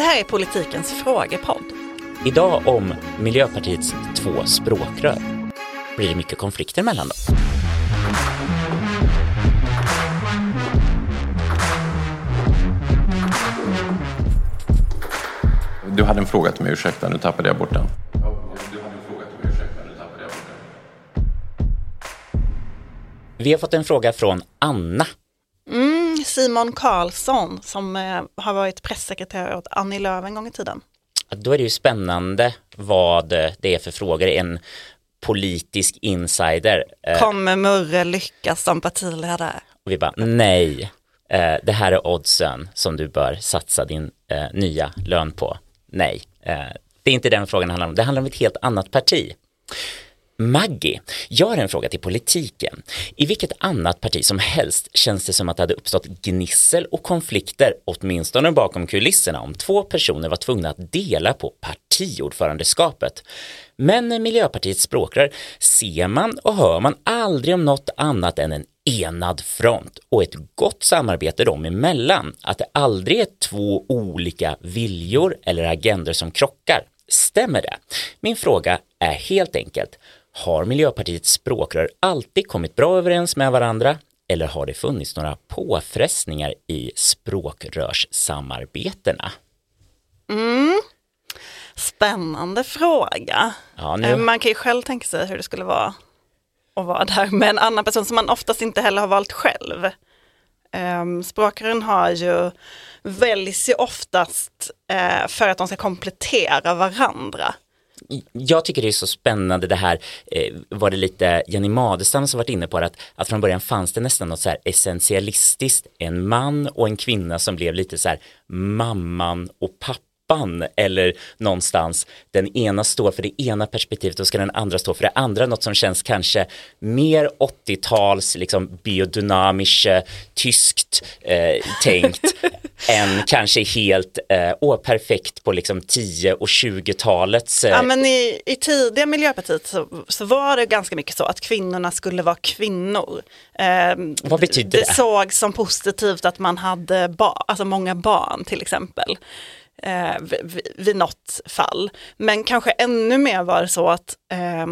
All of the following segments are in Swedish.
Det här är politikens frågepodd. Idag om Miljöpartiets två språkrör. Blir det mycket konflikter mellan dem? Du hade en fråga till mig, ursäkta, nu tappade jag bort den. Vi har fått en fråga från Anna. Simon Karlsson som eh, har varit pressekreterare åt Annie Lööf en gång i tiden. Då är det ju spännande vad det är för frågor. En politisk insider. Eh, Kommer Murre lyckas som partiledare? Och vi bara nej, eh, det här är oddsen som du bör satsa din nya lön på. Nej, det är inte den frågan det handlar om. Det handlar om ett helt annat parti. Maggie, jag har en fråga till politiken. I vilket annat parti som helst känns det som att det hade uppstått gnissel och konflikter, åtminstone bakom kulisserna, om två personer var tvungna att dela på partiordförandeskapet. Men Miljöpartiets språkrör ser man och hör man aldrig om något annat än en enad front och ett gott samarbete dem emellan. Att det aldrig är två olika viljor eller agendor som krockar. Stämmer det? Min fråga är helt enkelt, har Miljöpartiets språkrör alltid kommit bra överens med varandra eller har det funnits några påfrestningar i språkrörssamarbetena? Mm. Spännande fråga. Ja, Eh, nu, Man kan ju själv tänka sig hur det skulle vara att vara där med en annan person som man oftast inte heller har valt själv. Um, språkrören har ju, väljs ju oftast eh, för att de ska komplettera varandra jag tycker det är så spännande det här, eh, var det lite Jenny Madestam som varit inne på det, att, att från början fanns det nästan något så här essentialistiskt, en man och en kvinna som blev lite så här mamman och pappan eller någonstans den ena står för det ena perspektivet och ska den andra stå för det andra, något som känns kanske mer 80-tals liksom biodynamiskt, eh, tyskt eh, tänkt än kanske helt eh, perfekt på liksom 10 och 20-talets eh, Ja, men i, I tidiga Miljöpartiet så, så var det ganska mycket så att kvinnorna skulle vara kvinnor. Ehm, Vad betyder det? Det såg som positivt att man hade ba, alltså många barn till exempel. Eh, vid, vid något fall. Men kanske ännu mer var det så att eh,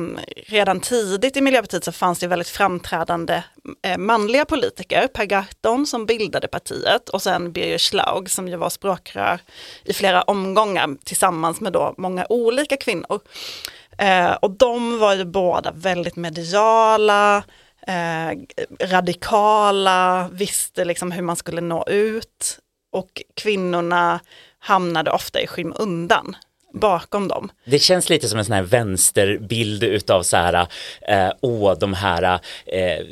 redan tidigt i Miljöpartiet så fanns det väldigt framträdande eh, manliga politiker. Per Gahrton som bildade partiet och sen Birger Schlaug som ju var språkrör i flera omgångar tillsammans med då många olika kvinnor. Eh, och de var ju båda väldigt mediala, eh, radikala, visste liksom hur man skulle nå ut. Och kvinnorna hamnade ofta i skymundan bakom dem. Det känns lite som en sån här vänsterbild utav så här, eh, åh de här eh,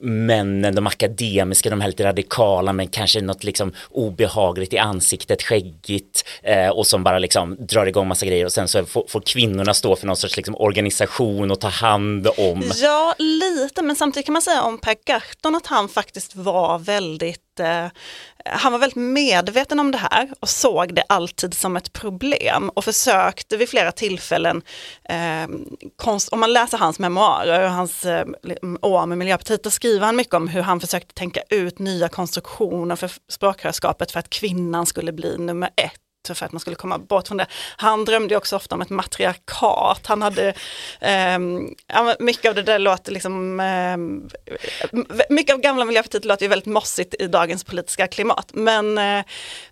männen, de akademiska, de här lite radikala men kanske något liksom obehagligt i ansiktet, skäggigt eh, och som bara liksom drar igång massa grejer och sen så får, får kvinnorna stå för någon sorts liksom organisation och ta hand om. Ja, lite, men samtidigt kan man säga om Per Gahrton att han faktiskt var väldigt eh, han var väldigt medveten om det här och såg det alltid som ett problem och försökte vid flera tillfällen, eh, konst, om man läser hans memoarer och hans eh, år med Miljöpartiet, då skriver han mycket om hur han försökte tänka ut nya konstruktioner för språkrörskapet för att kvinnan skulle bli nummer ett för att man skulle komma bort från det. Han drömde också ofta om ett matriarkat. Han hade, eh, mycket av det där låter liksom, eh, mycket av gamla Miljöpartiet låter ju väldigt mossigt i dagens politiska klimat. Men, eh,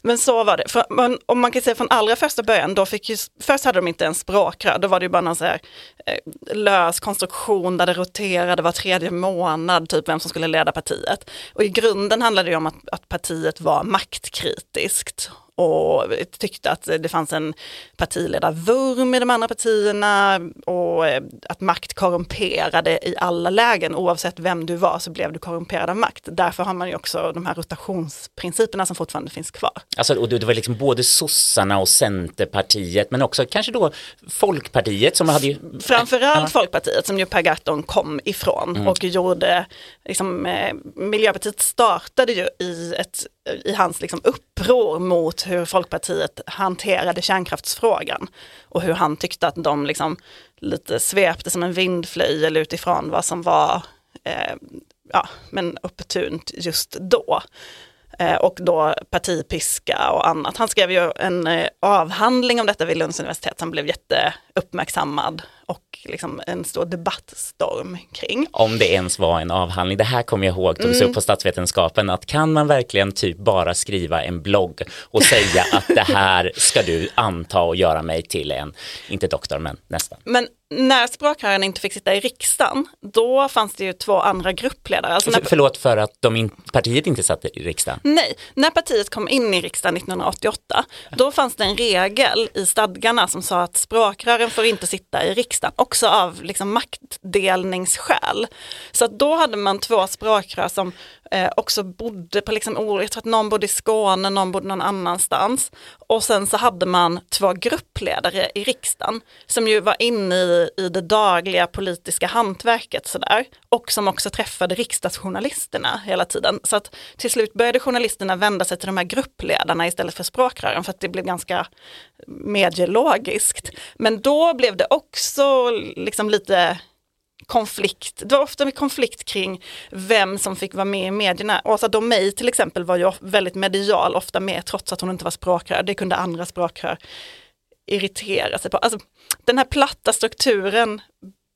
men så var det. För, men, om man kan säga från allra första början, då fick ju, först hade de inte en språkrör, då var det ju bara någon så här, eh, lös konstruktion där det roterade var tredje månad, typ vem som skulle leda partiet. Och i grunden handlade det om att, att partiet var maktkritiskt och tyckte att det fanns en partiledarvurm i de andra partierna och eh, att makt korrumperade i alla lägen. Oavsett vem du var så blev du korrumperad av makt. Därför har man ju också de här rotationsprinciperna som fortfarande finns kvar. Alltså, och det var liksom både sossarna och Centerpartiet men också kanske då Folkpartiet som hade ju... Framförallt. Folkpartiet som ju Per Gahrton kom ifrån och gjorde, liksom, eh, Miljöpartiet startade ju i, ett, i hans liksom, uppror mot hur Folkpartiet hanterade kärnkraftsfrågan och hur han tyckte att de liksom, lite svepte som en vindflöjel utifrån vad som var eh, ja, men opportunt just då. Eh, och då partipiska och annat. Han skrev ju en eh, avhandling om detta vid Lunds universitet som blev jätte jätteuppmärksammad och liksom en stor debattstorm kring. Om det ens var en avhandling, det här kommer jag ihåg, togs Mm. upp på statsvetenskapen, att kan man verkligen typ bara skriva en blogg och säga att det här ska du anta och göra mig till en, inte doktor men nästan. Men när språkrören inte fick sitta i riksdagen, då fanns det ju två andra gruppledare. Alltså när, För, förlåt för att de in, partiet inte satt i riksdagen. nej, när partiet kom in i riksdagen 1988, då fanns det en regel i stadgarna som sa att språkrören får inte sitta i riksdagen, också av liksom maktdelningsskäl. Så att då hade man två språkrör som eh, också bodde på, liksom, ol- jag tror att någon bodde i Skåne, någon bodde någon annanstans. Och sen så hade man två gruppledare i riksdagen som ju var inne i, i det dagliga politiska hantverket sådär. Och som också träffade riksdagsjournalisterna hela tiden. Så att till slut började journalisterna vända sig till de här gruppledarna istället för språkrören för att det blev ganska medielogiskt. Men då blev det också liksom lite konflikt. Det var ofta med konflikt kring vem som fick vara med i medierna. Åsa Domeij till exempel var ju väldigt medial, ofta med trots att hon inte var språkrör. Det kunde andra språkrör irritera sig på. Alltså, den här platta strukturen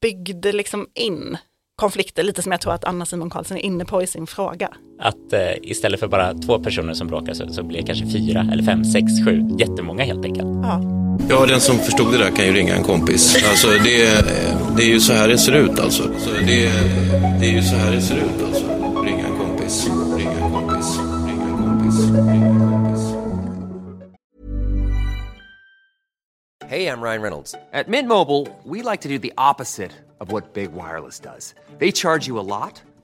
byggde liksom in konflikter, lite som jag tror att Anna Simon Karlsson är inne på i sin fråga. Att eh, istället för bara två personer som bråkar så, så blir det kanske fyra eller fem, sex, sju, jättemånga helt enkelt. Ja. Ja, den som förstod det där kan ju ringa en kompis. Alltså, det, det är ju så här det ser ut alltså. Så det, det är ju så här det ser ut alltså. Ringa en kompis, ringa en kompis, ringa en kompis, ringa en kompis. Ryan Reynolds. At Mint Mobile, we like to do the opposite of what Big Wireless does. They charge you a lot,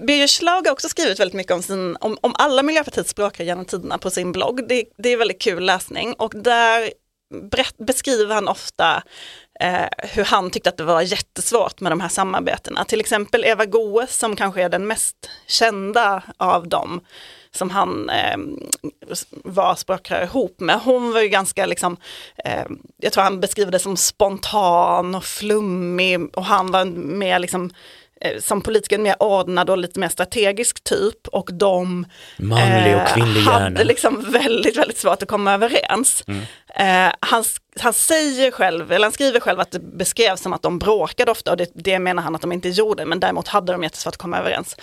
Birger Schlaug har också skrivit väldigt mycket om, sin, om, om alla Miljöpartiets språkrör genom tiderna på sin blogg. Det, det är väldigt kul läsning och där berätt, beskriver han ofta eh, hur han tyckte att det var jättesvårt med de här samarbetena. Till exempel Eva Goes som kanske är den mest kända av dem som han eh, var språkrör ihop med. Hon var ju ganska, liksom, eh, jag tror han beskriver det som spontan och flummig och han var mer liksom som politiker mer ordnad och lite mer strategisk typ och de Manlig och kvinnlig hjärna. hade liksom väldigt, väldigt svårt att komma överens. Eh, han, han säger själv, eller han skriver själv att det beskrevs som att de bråkade ofta och det, det menar han att de inte gjorde, men däremot hade de jättesvårt att komma överens.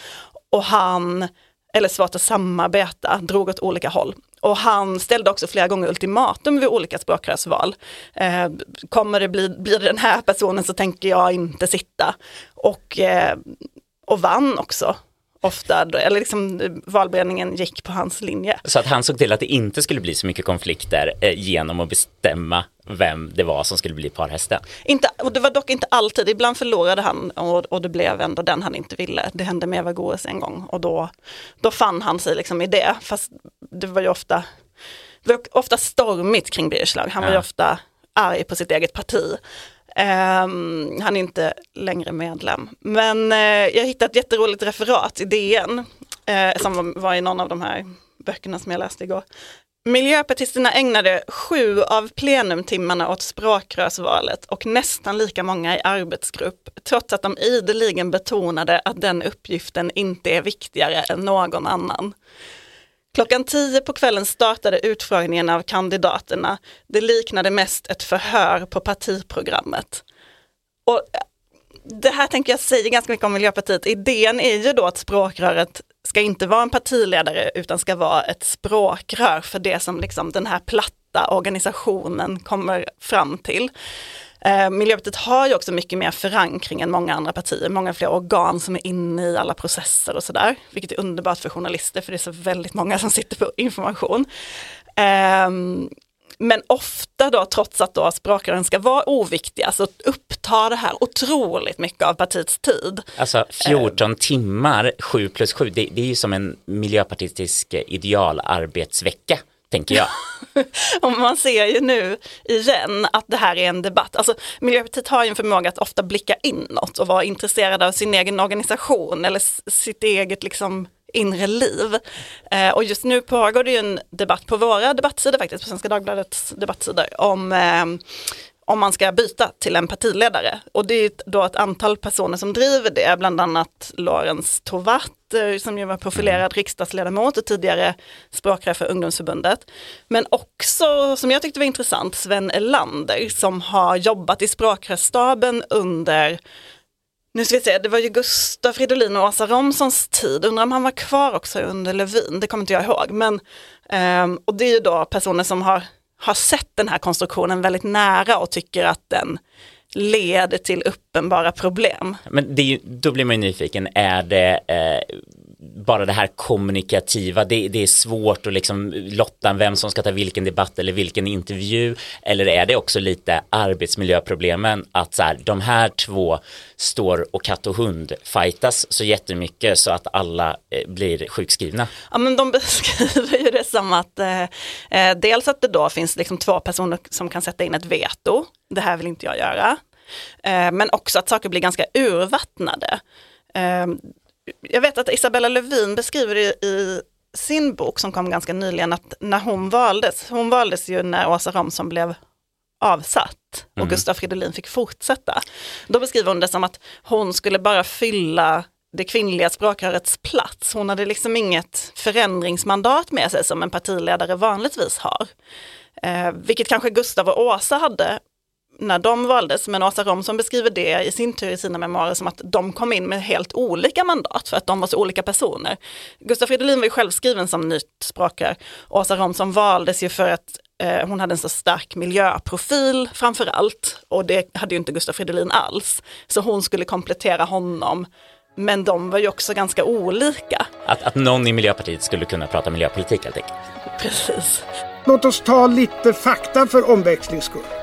Och han, eller svårt att samarbeta, drog åt olika håll. Och han ställde också flera gånger ultimatum vid olika språkrörsval. Eh, kommer det bli, blir det den här personen så tänker jag inte sitta. Och, eh, och vann också ofta, eller liksom valberedningen gick på hans linje. Så att han såg till att det inte skulle bli så mycket konflikter eh, genom att bestämma vem det var som skulle bli parhästen. Inte, och det var dock inte alltid, ibland förlorade han och, och det blev ändå den han inte ville. Det hände med Eva Goes en gång och då, då fann han sig liksom i det. Fast det var ju ofta, var ofta stormigt kring Birger. Han var ju Ja. ofta arg på sitt eget parti. Um, han är inte längre medlem. Men uh, jag hittade ett jätteroligt referat i DN uh, som var i någon av de här böckerna som jag läste igår. Miljöpartisterna ägnade sju av plenumtimmarna åt språkrörsvalet och nästan lika många i arbetsgrupp, trots att de ideligen betonade att den uppgiften inte är viktigare än någon annan. Klockan tio på kvällen startade utfrågningen av kandidaterna. Det liknade mest ett förhör på partiprogrammet. Och eh, det här tänker jag säger ganska mycket om Miljöpartiet. Idén är ju då att språkröret ska inte vara en partiledare utan ska vara ett språkrör för det som liksom den här platta organisationen kommer fram till. Eh, Miljöpartiet har ju också mycket mer förankring än många andra partier, många fler organ som är inne i alla processer och sådär, vilket är underbart för journalister för det är så väldigt många som sitter på information. Ehm, men ofta då, trots att då språkrören ska vara oviktiga, så upptar det här otroligt mycket av partiets tid. Alltså 14 timmar, 7 plus 7, det, det är ju som en miljöpartistisk eh, idealarbetsvecka tänker jag. Och man ser ju nu igen att det här är en debatt. Alltså, Miljöpartiet har ju en förmåga att ofta blicka inåt och vara intresserade av sin egen organisation eller sitt eget liksom, inre liv. Eh, och just nu pågår det ju en debatt på våra debattsidor faktiskt, på Svenska Dagbladets debattsidor, om eh, om man ska byta till en partiledare. Och det är då ett antal personer som driver det, bland annat Lorentz Tovatt eh, som ju var profilerad riksdagsledamot och tidigare språkrör för ungdomsförbundet. Men också, som jag tyckte var intressant, Sven Elander som har jobbat i språkrörsstaben under nu ska vi se, det var ju Gustav Fridolin och Åsa Romsons tid, undrar om han var kvar också under Lövin, det kommer inte jag ihåg. Men, ehm, och det är ju då personer som har, har sett den här konstruktionen väldigt nära och tycker att den leder till uppenbara problem. Men det är ju, då blir man ju nyfiken, är det eh, bara det här kommunikativa, det, det är svårt att liksom lotta vem som ska ta vilken debatt eller vilken intervju, eller är det också lite arbetsmiljöproblemen att så här, de här två står och katt och hund fightas så jättemycket så att alla eh, blir sjukskrivna. Ja, men de beskriver ju det som att eh, eh, dels att det då finns liksom två personer som kan sätta in ett veto, det här vill inte jag göra. Eh, men också att saker blir ganska urvattnade. Eh, jag vet att Isabella Lövin beskriver det i sin bok som kom ganska nyligen att när hon valdes, hon valdes ju när Åsa Romson blev avsatt och Gustav Fridolin fick fortsätta. Då beskriver hon det som att hon skulle bara fylla det kvinnliga språkrörets plats. Hon hade liksom inget förändringsmandat med sig som en partiledare vanligtvis har. Eh, vilket kanske Gustav och Åsa hade när de valdes, men Åsa Romson beskriver det i sin tur i sina memoarer som att de kom in med helt olika mandat för att de var så olika personer. Gustav Fridolin var ju självskriven som nytt språkrör. Åsa Romson valdes ju för att eh, hon hade en så stark miljöprofil framför allt och det hade ju inte Gustav Fridolin alls. Så hon skulle komplettera honom. Men de var ju också ganska olika. Att, att någon i Miljöpartiet skulle kunna prata miljöpolitik helt enkelt. Precis. Låt oss ta lite fakta för omväxlings skull.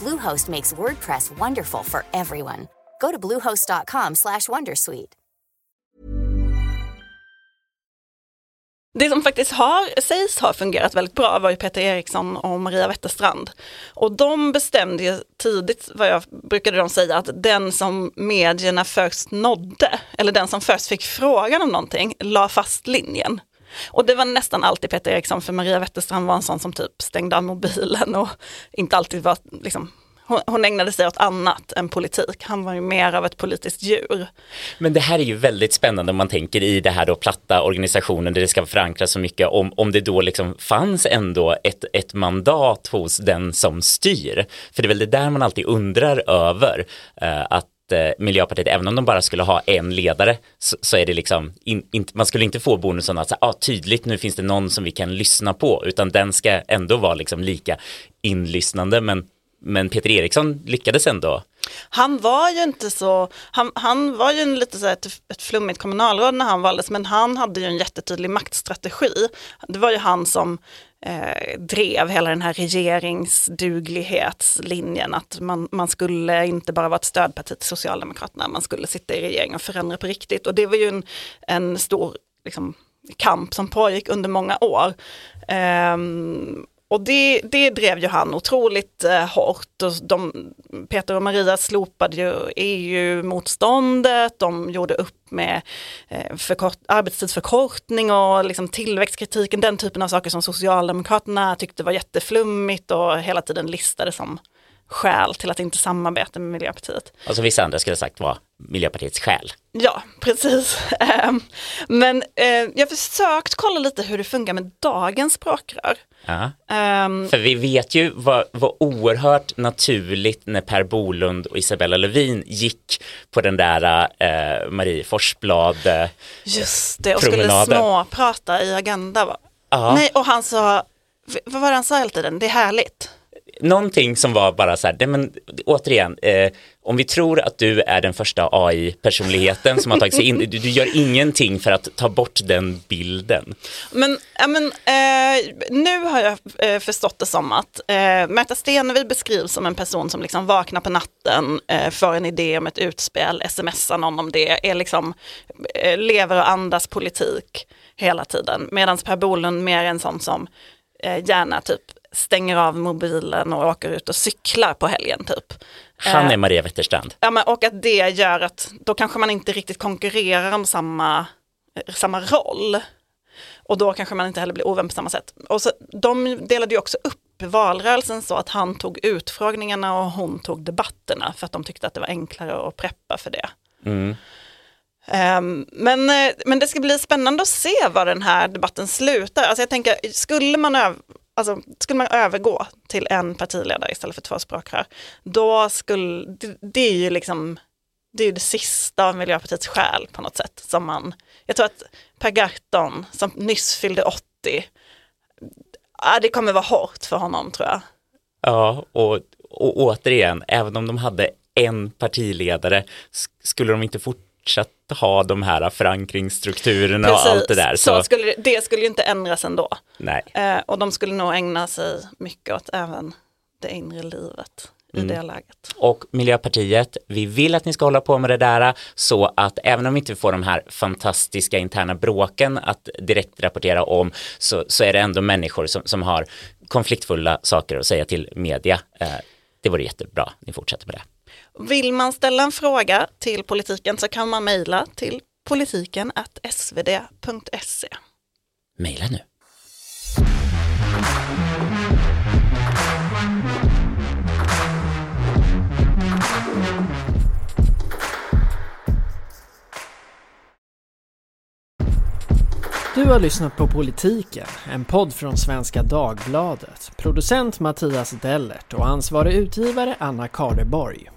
Bluehost makes WordPress wonderful for everyone. Go to bluehost.com/wondersuite. Det som faktiskt har, sägs ha fungerat väldigt bra var ju Peter Eriksson och Maria Wetterstrand. Och de bestämde ju tidigt, vad jag brukade de säga, att den som medierna först nådde, eller den som först fick frågan om någonting, la fast linjen. Och det var nästan alltid Peter Eriksson, för Maria Wetterstrand var en sån som typ stängde av mobilen och inte alltid var, liksom, hon, hon ägnade sig åt annat än politik. Han var ju mer av ett politiskt djur. Men det här är ju väldigt spännande om man tänker i det här då platta organisationen där det ska förankras så mycket om, om det då liksom fanns ändå ett, ett mandat hos den som styr. För det är väl det där man alltid undrar över eh, att eh, Miljöpartiet, även om de bara skulle ha en ledare, så, så är det liksom, in, in, man skulle inte få bonusen att säga, ah, tydligt nu finns det någon som vi kan lyssna på, utan den ska ändå vara liksom lika inlyssnande, men, men Peter Eriksson lyckades ändå Han var ju inte så, han, han var ju en lite så här ett, ett flummigt kommunalråd när han valdes, men han hade ju en jättetydlig maktstrategi. Det var ju han som eh, drev hela den här regeringsduglighetslinjen, att man, man skulle inte bara vara ett stödparti till Socialdemokraterna, man skulle sitta i regering och förändra på riktigt. Och det var ju en, en stor liksom, kamp som pågick under många år. Ehm, och det, det drev ju han otroligt eh, hårt. Och de, Peter och Maria slopade ju EU-motståndet, de gjorde upp med eh, förkort, arbetstidsförkortning och liksom tillväxtkritiken, den typen av saker som Socialdemokraterna tyckte var jätteflummigt och hela tiden listade som skäl till att inte samarbeta med Miljöpartiet. Alltså vissa andra skulle ha sagt var Miljöpartiets själ. Ja, precis. Ehm, Men eh, jag har försökt kolla lite hur det funkar med dagens språkrör. Ja. Ehm, För vi vet ju vad, vad oerhört naturligt när Per Bolund och Isabella Lövin gick på den där eh, Marie Forsblad. Eh, Just det, och skulle promenaden. småprata i Agenda. Va? Ja. Nej, och han sa vad var det han sa hela tiden? Det är härligt. Någonting som var bara så här, det, men, återigen, eh, om vi tror att du är den första AI-personligheten som har tagit sig in, du, du gör ingenting för att ta bort den bilden. Men, ja, men eh, nu har jag eh, förstått det som att eh, Märta Stenevi beskrivs som en person som liksom vaknar på natten, eh, får en idé om ett utspel, smsar någon om det, är liksom, eh, lever och andas politik hela tiden. Medan Per Bolund mer är en sån som eh, gärna typ stänger av mobilen och åker ut och cyklar på helgen typ. Han är Eh, Maria Wetterstrand. Ja, men, och att det gör att då kanske man inte riktigt konkurrerar om samma, eh, samma roll. Och då kanske man inte heller blir ovän på samma sätt. Och så, de delade ju också upp valrörelsen så att han tog utfrågningarna och hon tog debatterna för att de tyckte att det var enklare att preppa för det. Mm. Ehm, men, eh, men det ska bli spännande att se var den här debatten slutar. Alltså jag tänker, skulle man, alltså, skulle man övergå till en partiledare istället för två språkrör, då skulle, det, det är ju liksom, det är ju det sista av Miljöpartiets själ på något sätt. Som man, jag tror att Per Gahrton, som nyss fyllde 80, äh, det kommer vara hårt för honom tror jag. Ja, och, och återigen, även om de hade en partiledare skulle de inte fortsatt ha de här förankringsstrukturerna och allt det där. Så, Så, skulle, det- det skulle ju inte ändras ändå. nej. Eh, och de skulle nog ägna sig mycket åt även det inre livet i Mm. det läget. Och Miljöpartiet, vi vill att ni ska hålla på med det där så att även om vi inte får de här fantastiska interna bråken att direkt rapportera om så, så är det ändå människor som, som har konfliktfulla saker att säga till media. Eh, det vore jättebra, ni fortsätter med det. Vill man ställa en fråga till politiken så kan man mejla till politiken svd.se. Maila nu. Du har lyssnat på Politiken, en podd från Svenska Dagbladet. Producent Mattias Dellert och ansvarig utgivare Anna Kardeborg.